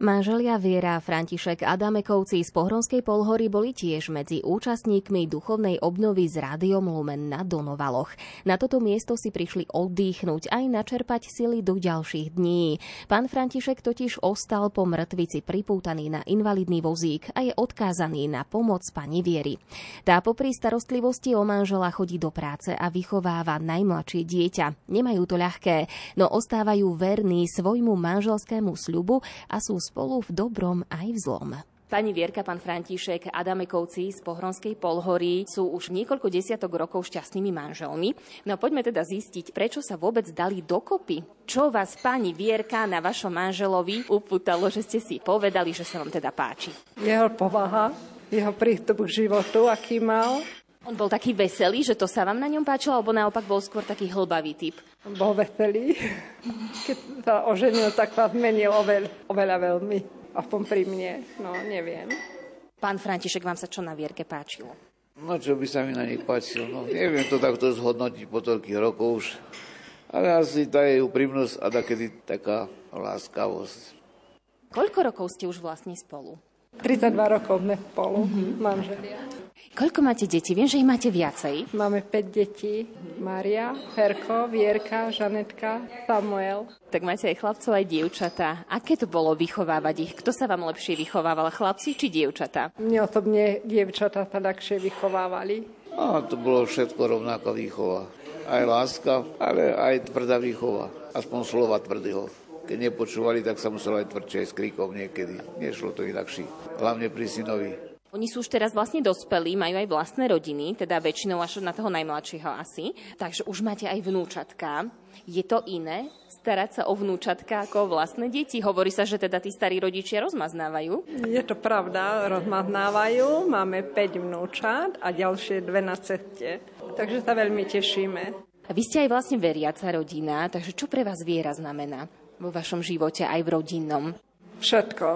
Manželia Viera a František Adamekovci z Pohronskej polhory boli tiež medzi účastníkmi duchovnej obnovy z Rádiom Lumen na Donovaloch. Na toto miesto si prišli oddychnúť aj načerpať sily do ďalších dní. Pán František totiž ostal po mŕtvici pripútaný na invalidný vozík a je odkázaný na pomoc pani Viery. Tá popri starostlivosti o manžela chodí do práce a vychováva najmladšie dieťa. Nemajú to ľahké, no ostávajú verní svojmu manželskému sľubu a sú spolu v dobrom aj v zlom. Pani Vierka, pán František, Adamekovci z Pohronskej Polhory sú už niekoľko desiatok rokov šťastnými manželmi. No poďme teda zistiť, prečo sa vôbec dali dokopy. Čo vás, pani Vierka, na vašom manželovi upútalo, že ste si povedali, že sa vám teda páči? Jeho povaha, jeho prístup k životu, aký mal. On bol taký veselý, že to sa vám na ňom páčilo, alebo naopak bol skôr taký hlbavý typ? On bol veselý. Keď sa oženil, tak sa zmenil oveľ, oveľa veľmi. Aspoň pri mne, no neviem. Pán František, vám sa čo na Vierke páčilo? No čo by sa mi na nej páčilo? No neviem to takto zhodnotiť po toľkých rokov už. Ale asi tá jej úprimnosť a takedy taká láskavosť. Koľko rokov ste už vlastne spolu? 32 rokov sme spolu, mm-hmm. manželia. Koľko máte detí? Viem, že ich máte viacej. Máme 5 detí. Maria, Ferko, Vierka, Žanetka, Samuel. Tak máte aj chlapcov, aj dievčatá. Aké to bolo vychovávať ich? Kto sa vám lepšie vychovával, chlapci či dievčatá? Mne osobne dievčatá sa ľahšie vychovávali. A to bolo všetko rovnako výchova. Aj láska, ale aj tvrdá výchova. Aspoň slova tvrdého. Keď nepočúvali, tak sa muselo aj tvrdšie s kríkom niekedy. Nešlo to inakší. Hlavne pri synovi. Oni sú už teraz vlastne dospelí, majú aj vlastné rodiny, teda väčšinou až na toho najmladšieho asi. Takže už máte aj vnúčatka. Je to iné starať sa o vnúčatka ako o vlastné deti? Hovorí sa, že teda tí starí rodičia rozmaznávajú. Je to pravda, rozmaznávajú. Máme 5 vnúčat a ďalšie dve na ceste. Takže sa veľmi tešíme. A vy ste aj vlastne veriaca rodina, takže čo pre vás viera znamená vo vašom živote aj v rodinnom? Všetko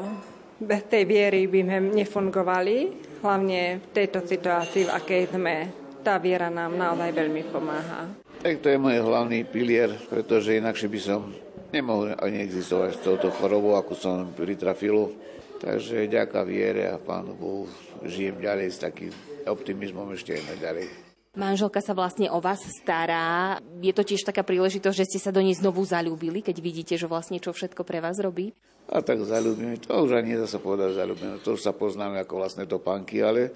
bez tej viery by sme nefungovali, hlavne v tejto situácii, v akej sme. Tá viera nám naozaj veľmi pomáha. Tak to je môj hlavný pilier, pretože inakšie by som nemohol ani existovať s touto chorobou, ako som pritrafil. Takže ďaká viere a Pánu Bohu žijem ďalej s takým optimizmom ešte aj ďalej. Manželka sa vlastne o vás stará. Je to tiež taká príležitosť, že ste sa do nej znovu zalúbili, keď vidíte, že vlastne čo všetko pre vás robí? A tak zalúbime, to už ani nedá sa povedať zalúbime, to už sa poznáme ako vlastné topánky, ale,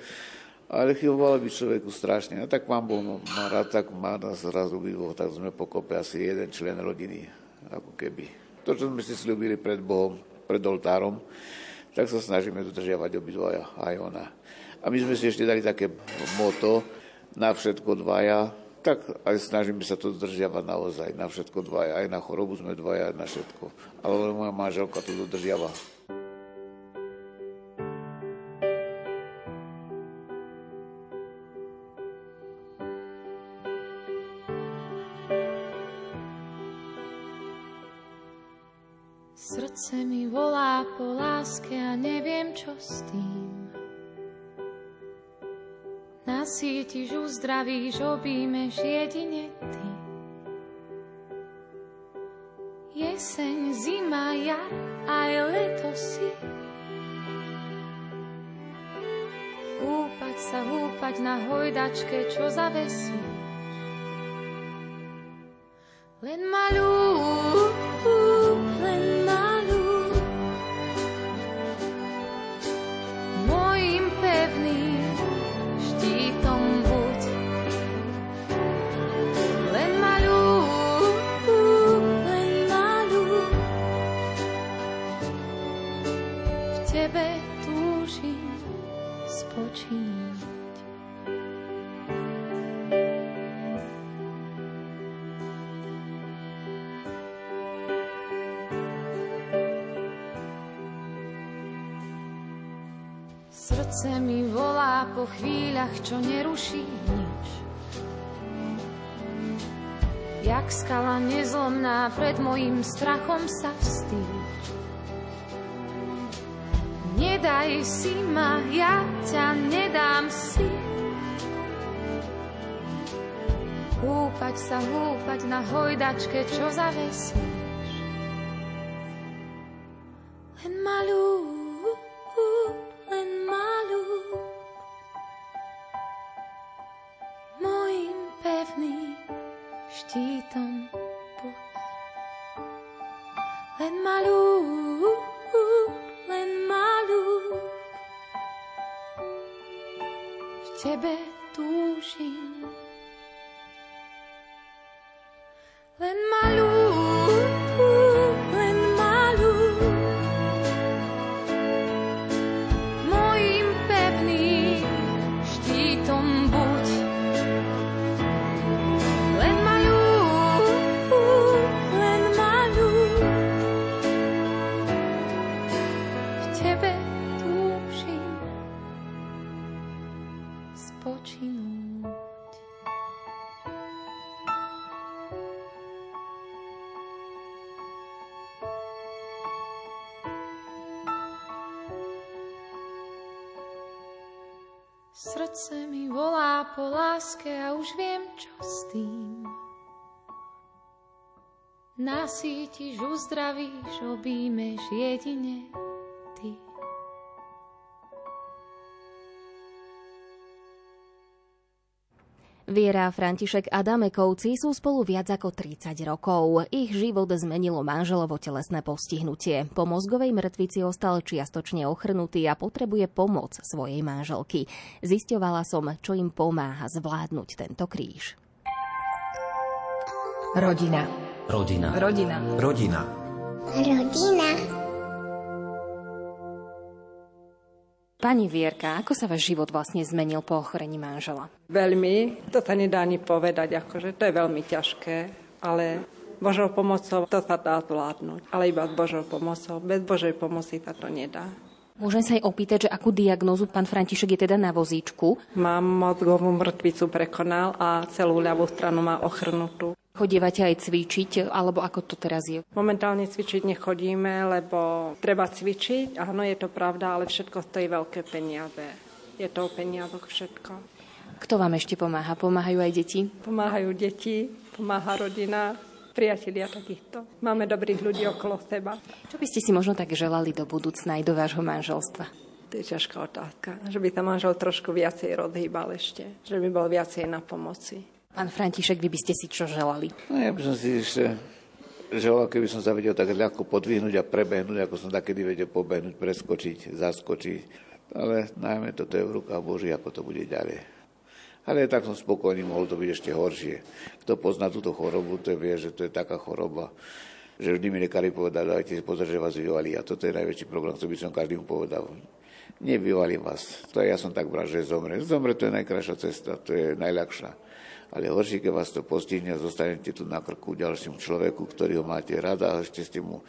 ale chybovalo by človeku strašne. No tak pán Boh má rád, tak má nás zrazu obidvoch, tak sme pokope asi jeden člen rodiny, ako keby. To, čo sme si slúbili pred Bohom, pred oltárom, tak sa snažíme dodržiavať obidvoja, aj ona. A my sme si ešte dali také moto, na všetko dvaja, tak aj snažíme sa to dodržiavať naozaj, na všetko dvaja. Aj na chorobu sme dvaja, aj na všetko. Ale moja manželka to dodržiava. Nasítiš, uzdravíš, objímeš jedine ty. Jeseň, zima, jar, aj leto si. Húpať sa, húpať na hojdačke, čo zavesí. Srdce mi volá po chvíľach, čo neruší nič. Jak skala nezlomná pred mojim strachom sa vstýč. Nedaj si ma, ja ťa nedám si. Húpať sa, húpať na hojdačke, čo zavesíš. Štítom spočinúť. Srdce mi volá po láske a už viem, čo s tým. Nasítiš, uzdravíš, objímeš jedine Viera a František Adamekovci sú spolu viac ako 30 rokov. Ich život zmenilo manželovo telesné postihnutie. Po mozgovej mŕtvici ostal čiastočne ochrnutý a potrebuje pomoc svojej manželky. Zisťovala som, čo im pomáha zvládnuť tento kríž. Rodina. Rodina. Rodina. Rodina. Rodina. Pani Vierka, ako sa váš život vlastne zmenil po ochorení manžela? Veľmi, to sa nedá ani povedať, akože to je veľmi ťažké, ale Božou pomocou to sa dá zvládnuť, ale iba s Božou pomocou. Bez Božej pomoci sa to nedá. Môžem sa aj opýtať, že akú diagnózu pán František je teda na vozíčku? Mám mozgovú mŕtvicu prekonal a celú ľavú stranu má ochrnutú. Chodievate aj cvičiť, alebo ako to teraz je? Momentálne cvičiť nechodíme, lebo treba cvičiť. Áno, je to pravda, ale všetko stojí veľké peniaze. Je to o peniazoch všetko. Kto vám ešte pomáha? Pomáhajú aj deti? Pomáhajú deti, pomáha rodina, priatelia takýchto. Máme dobrých ľudí okolo seba. Čo by ste si možno tak želali do budúcna aj do vášho manželstva? To je ťažká otázka. Že by sa manžel trošku viacej rozhýbal ešte. Že by bol viacej na pomoci. Pán František, vy by ste si čo želali? No ja by som si ešte želal, keby som sa vedel tak ľahko podvihnúť a prebehnúť, ako som takedy vedel pobehnúť, preskočiť, zaskočiť. Ale najmä toto je v rukách Boží, ako to bude ďalej. Ale tak som spokojný, mohlo to byť ešte horšie. Kto pozná túto chorobu, to vie, že to je taká choroba, že vždy mi lekári povedali, dajte pozor, že vás vyvalí. A toto je najväčší problém, ktorý by som každému povedal. Nevyvalí vás. To ja som tak bral, že zomre. Zomre to je najkrajšia cesta, to je najľahšia ale horšie, keď vás to postihne zostanete tu na krku ďalším človeku, ktorý ho máte rada a ešte ste mu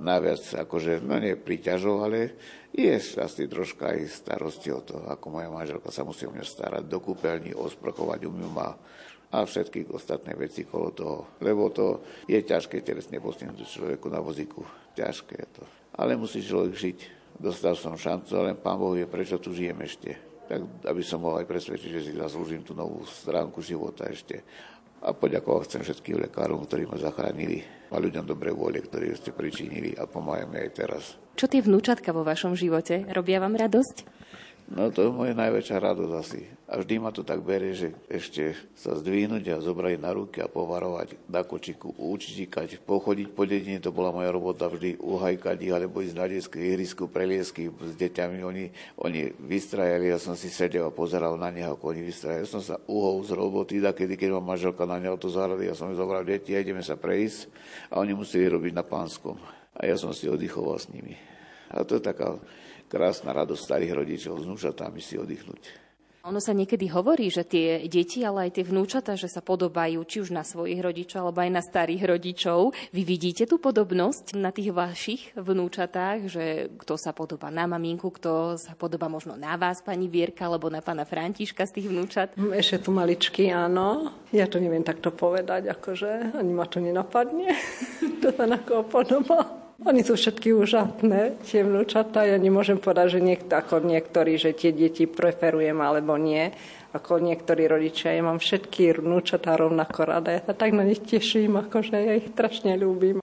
naviac, akože, no nie príťažov, ale je asi troška aj starosti o to, ako moja manželka sa musí o mňa starať, do kúpeľní, osprchovať umyu ma a všetky ostatné veci kolo toho. Lebo to je ťažké telesne postihnúť človeku na vozíku. Ťažké je to. Ale musí človek žiť. Dostal som šancu, ale pán Boh vie, prečo tu žijem ešte tak aby som mohol aj presvedčiť, že si zaslúžim tú novú stránku života ešte. A poďakovať chcem všetkým lekárom, ktorí ma zachránili a ľuďom dobre vôle, ktorí ste pričinili a pomáhajú aj teraz. Čo tie vnúčatka vo vašom živote? Robia vám radosť? No to je moja najväčšia radosť asi. A vždy ma to tak berie, že ešte sa zdvihnúť a zobrať na ruky a povarovať na kočiku, učíkať, pochodiť po dedine, to bola moja robota vždy, uhajkať ich, alebo ísť na detské ihrisku, preliesky s deťami. Oni, oni vystrajali, ja som si sedel a pozeral na nich, ako oni vystrajali. Ja som sa uhol z roboty, da kedy, keď ma manželka na neho to zahrady, ja som zobral deti, a ideme sa prejsť a oni museli robiť na pánskom. A ja som si oddychoval s nimi. A to je taká krásna radosť starých rodičov s vnúčatami si oddychnúť. Ono sa niekedy hovorí, že tie deti, ale aj tie vnúčata, že sa podobajú či už na svojich rodičov, alebo aj na starých rodičov. Vy vidíte tú podobnosť na tých vašich vnúčatách, že kto sa podobá na maminku, kto sa podobá možno na vás, pani Vierka, alebo na pána Františka z tých vnúčat? Ešte tu maličky, áno. Ja to neviem takto povedať, akože ani ma to nenapadne. to sa na koho podobá. Oni sú všetky úžasné, tie vnúčatá. Ja nemôžem povedať, že niekto, ako niektorí, že tie deti preferujem alebo nie. Ako niektorí rodičia, ja mám všetky vnúčatá rovnako rada. Ja sa tak na nich teším, akože ja ich strašne ľúbim.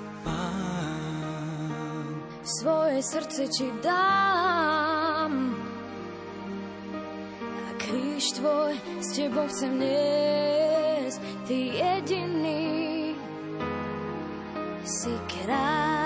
Svoje srdce ti dám a kríž tvoj s tebou chcem niesť, ty jediný si kráľ.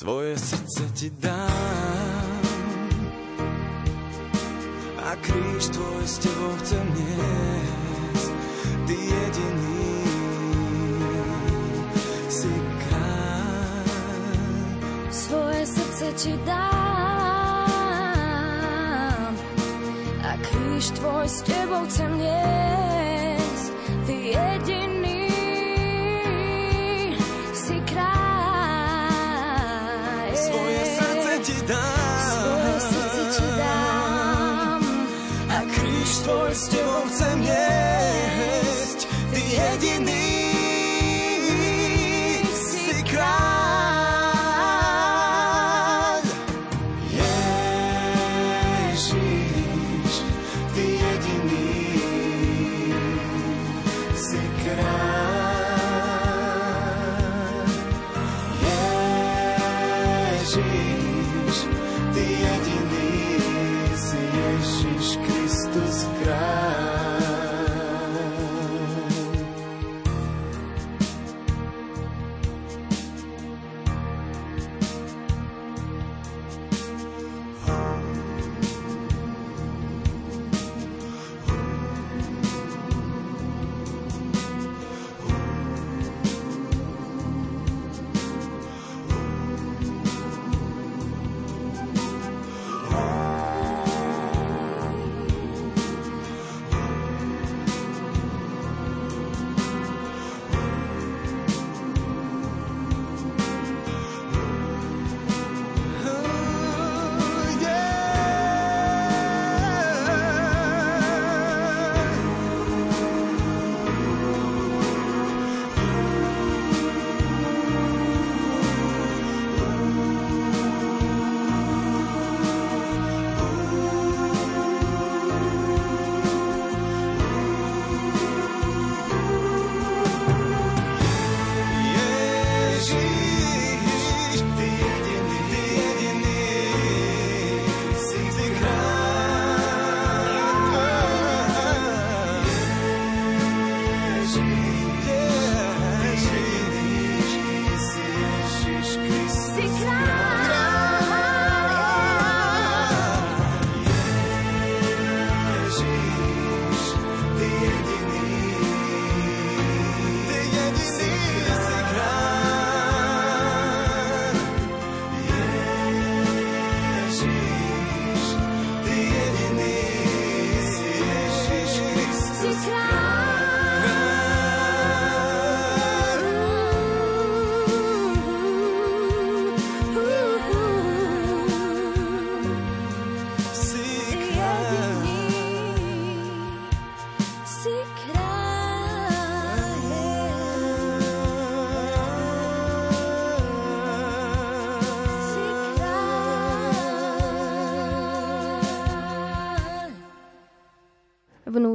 Svoje srdce ti dám a kríž tvoj s tebou chcem niesť. Ty jediný si kráľ. Svoje srdce ti dám a kríž tvoj s tebou chcem niesť. S tebou chcem niesť,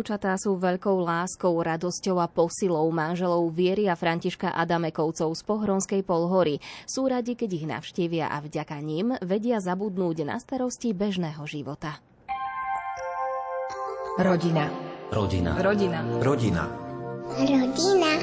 vnúčatá sú veľkou láskou, radosťou a posilou manželov Viery a Františka Adamekovcov z Pohronskej polhory. Sú radi, keď ich navštívia a vďaka ním vedia zabudnúť na starosti bežného života. Rodina. Rodina. Rodina. Rodina. Rodina.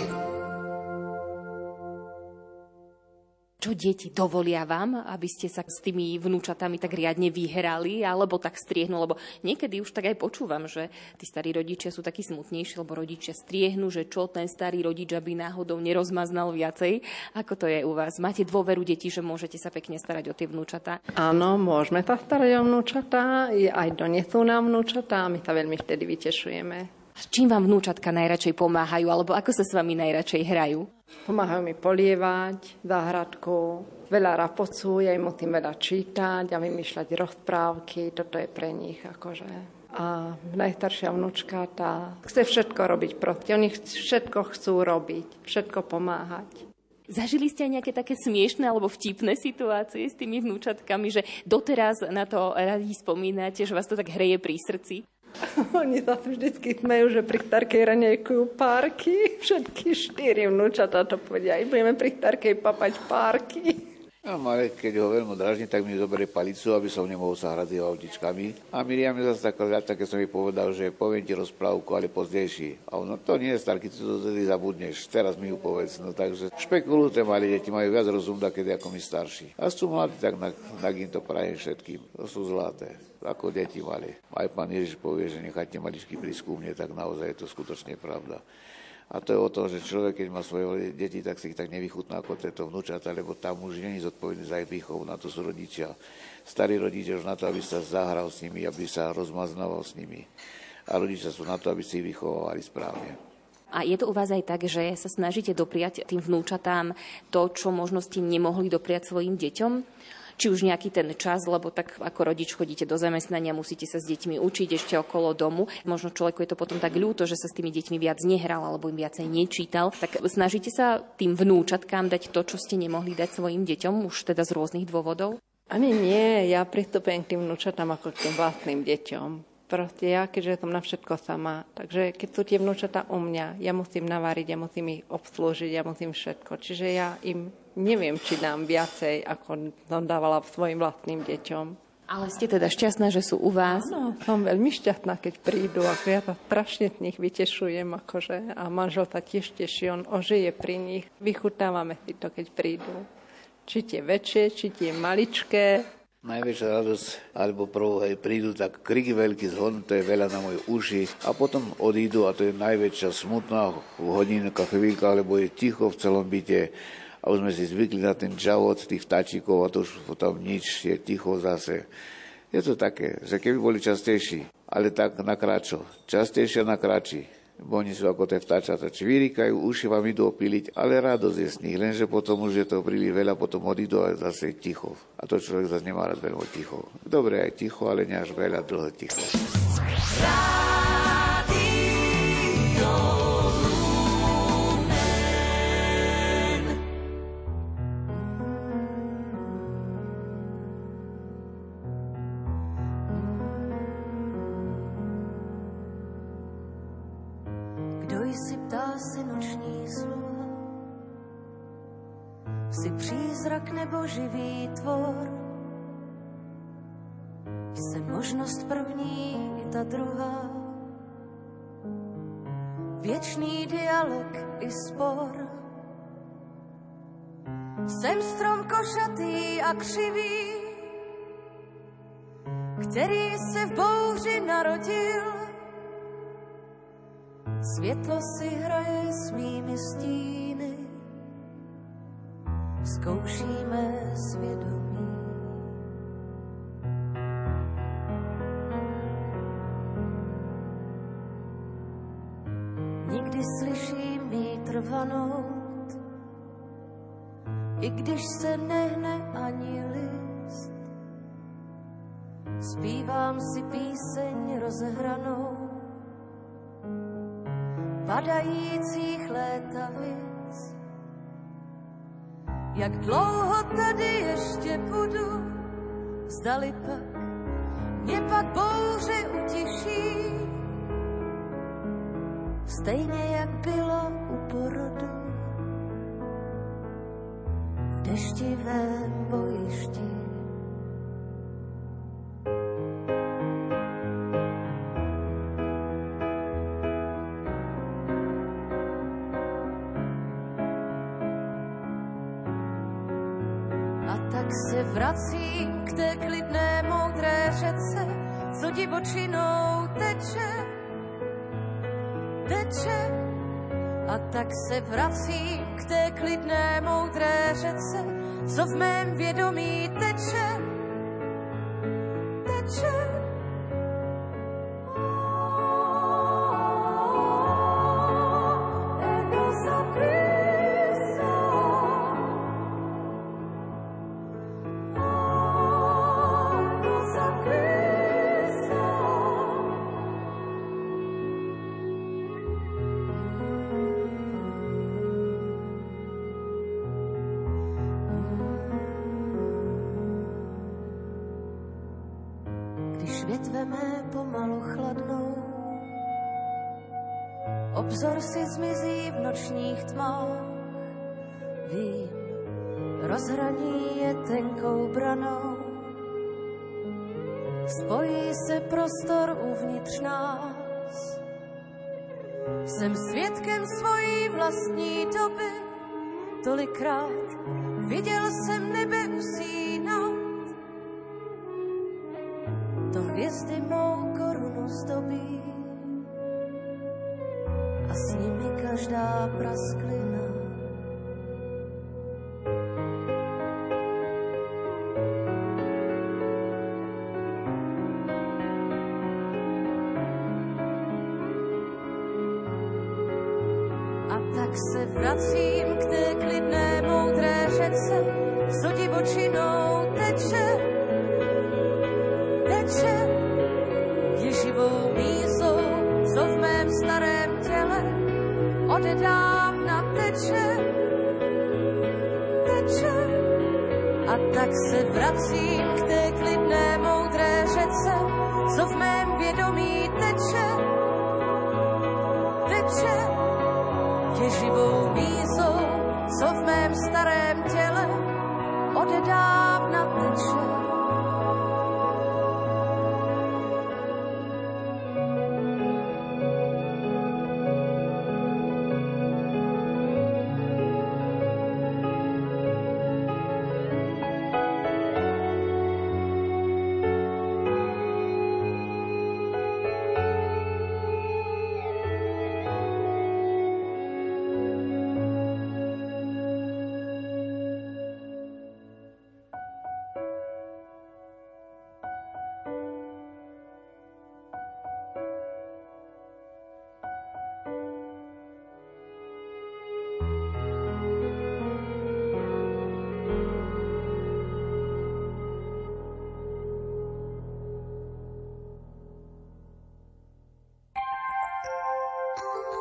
Čo deti dovolia vám, aby ste sa s tými vnúčatami tak riadne vyhrali, alebo tak striehnú, lebo niekedy už tak aj počúvam, že tí starí rodičia sú takí smutnejší, lebo rodičia striehnú, že čo ten starý rodič, aby náhodou nerozmaznal viacej. Ako to je u vás? Máte dôveru detí, že môžete sa pekne starať o tie vnúčatá? Áno, môžeme sa starať o vnúčatá, aj donesú nám vnúčatá a my sa veľmi vtedy vytešujeme. S čím vám vnúčatka najradšej pomáhajú, alebo ako sa s vami najradšej hrajú? Pomáhajú mi polievať záhradku, veľa rapocu, ja im musím veľa čítať a vymýšľať rozprávky, toto je pre nich akože. A najstaršia vnúčka, tá chce všetko robiť proste. Oni všetko chcú robiť, všetko pomáhať. Zažili ste aj nejaké také smiešné alebo vtipné situácie s tými vnúčatkami, že doteraz na to radi spomínate, že vás to tak hreje pri srdci? Oni sa vždycky smejú, že pri starkej ranejkujú párky. Všetky štyri vnúčata to povedia. I budeme pri starkej papať párky. A Marek, keď ho veľmi dražní, tak mi zoberie palicu, aby som nemohol sa hrať s autičkami. A Miriam je zase taká ľadca, keď som jej povedal, že poviem ti rozprávku, ale pozdejší. A ono, to nie je starky, ty to tedy zabudneš, teraz mi ju povedz. No takže špekulujú tie malí deti, majú viac rozum, keď ako my starší. A sú mladí, tak na, na to prajem všetkým. To sú zlaté ako deti mali. Aj pán Ježiš povie, že nechajte maličky prísť mne, tak naozaj je to skutočne pravda. A to je o to, že človek, keď má svoje deti, tak si ich tak nevychutná ako tieto vnúčata, lebo tam už je zodpovedný za ich výchovu, na to sú rodičia. Starí rodičia už na to, aby sa zahral s nimi, aby sa rozmaznával s nimi. A rodičia sú na to, aby si ich vychovávali správne. A je to u vás aj tak, že sa snažíte dopriať tým vnúčatám to, čo možno ste nemohli dopriať svojim deťom? Či už nejaký ten čas, lebo tak ako rodič chodíte do zamestnania, musíte sa s deťmi učiť ešte okolo domu. Možno človeku je to potom tak ľúto, že sa s tými deťmi viac nehral alebo im viacej nečítal. Tak snažíte sa tým vnúčatkám dať to, čo ste nemohli dať svojim deťom, už teda z rôznych dôvodov? Ani nie, ja pristupujem k tým vnúčatám ako k tým vlastným deťom. Proste ja, keďže som na všetko sama, takže keď sú tie vnúčatá u mňa, ja musím naváriť, ja musím ich obslúžiť, ja musím všetko. Čiže ja im neviem, či dám viacej, ako som dávala svojim vlastným deťom. Ale ste teda šťastná, že sú u vás? Áno, som veľmi šťastná, keď prídu. Ako ja sa strašne z nich vytešujem. Akože, a manžel sa tiež teší, on ožije pri nich. Vychutávame si to, keď prídu. Či tie väčšie, či tie maličké. Najväčšia radosť, alebo prvú aj prídu, tak kriky veľký zhon, to je veľa na moje uši. A potom odídu a to je najväčšia smutná hodinka, chvíľka, lebo je ticho v celom byte a už sme si zvykli na ten žalot tých vtáčikov a to už potom nič, je ticho zase. Je to také, že keby boli častejší, ale tak na kráčo, častejšie na kráči, bo oni sú ako tie vtáčata, čvirikajú, uši vám idú opiliť, ale radosť je z nich, lenže potom už je to príliš veľa, potom odídu a zase ticho. A to človek zase nemá rád veľmi ticho. Dobre aj ticho, ale nie až veľa dlho ticho. Radio. Se v bouři narodil. Světlo si hraje svými stíny zkoušíme svědomí. Nikdy slyším vítr vanout, i když se nehne Zpívám si píseň rozehranou, padajících létavic jak dlouho tady ještě budu, zdali pak mě pak bouře utiší. stejně jak bylo u porodu. V deštivém bojišti řece, co divočinou teče teče a tak se vracím k té klidné moudré řece, co v mém vědomí teče, teče. Spojí se prostor uvnitř nás. Jsem svědkem svojí vlastní doby. Tolikrát viděl jsem nebe usínat hvězdy mou korunu zdobí a s nimi každá prasklina. Teče, je živou mízou, co v mém starém těle odedávna teče, teče. A tak se vracím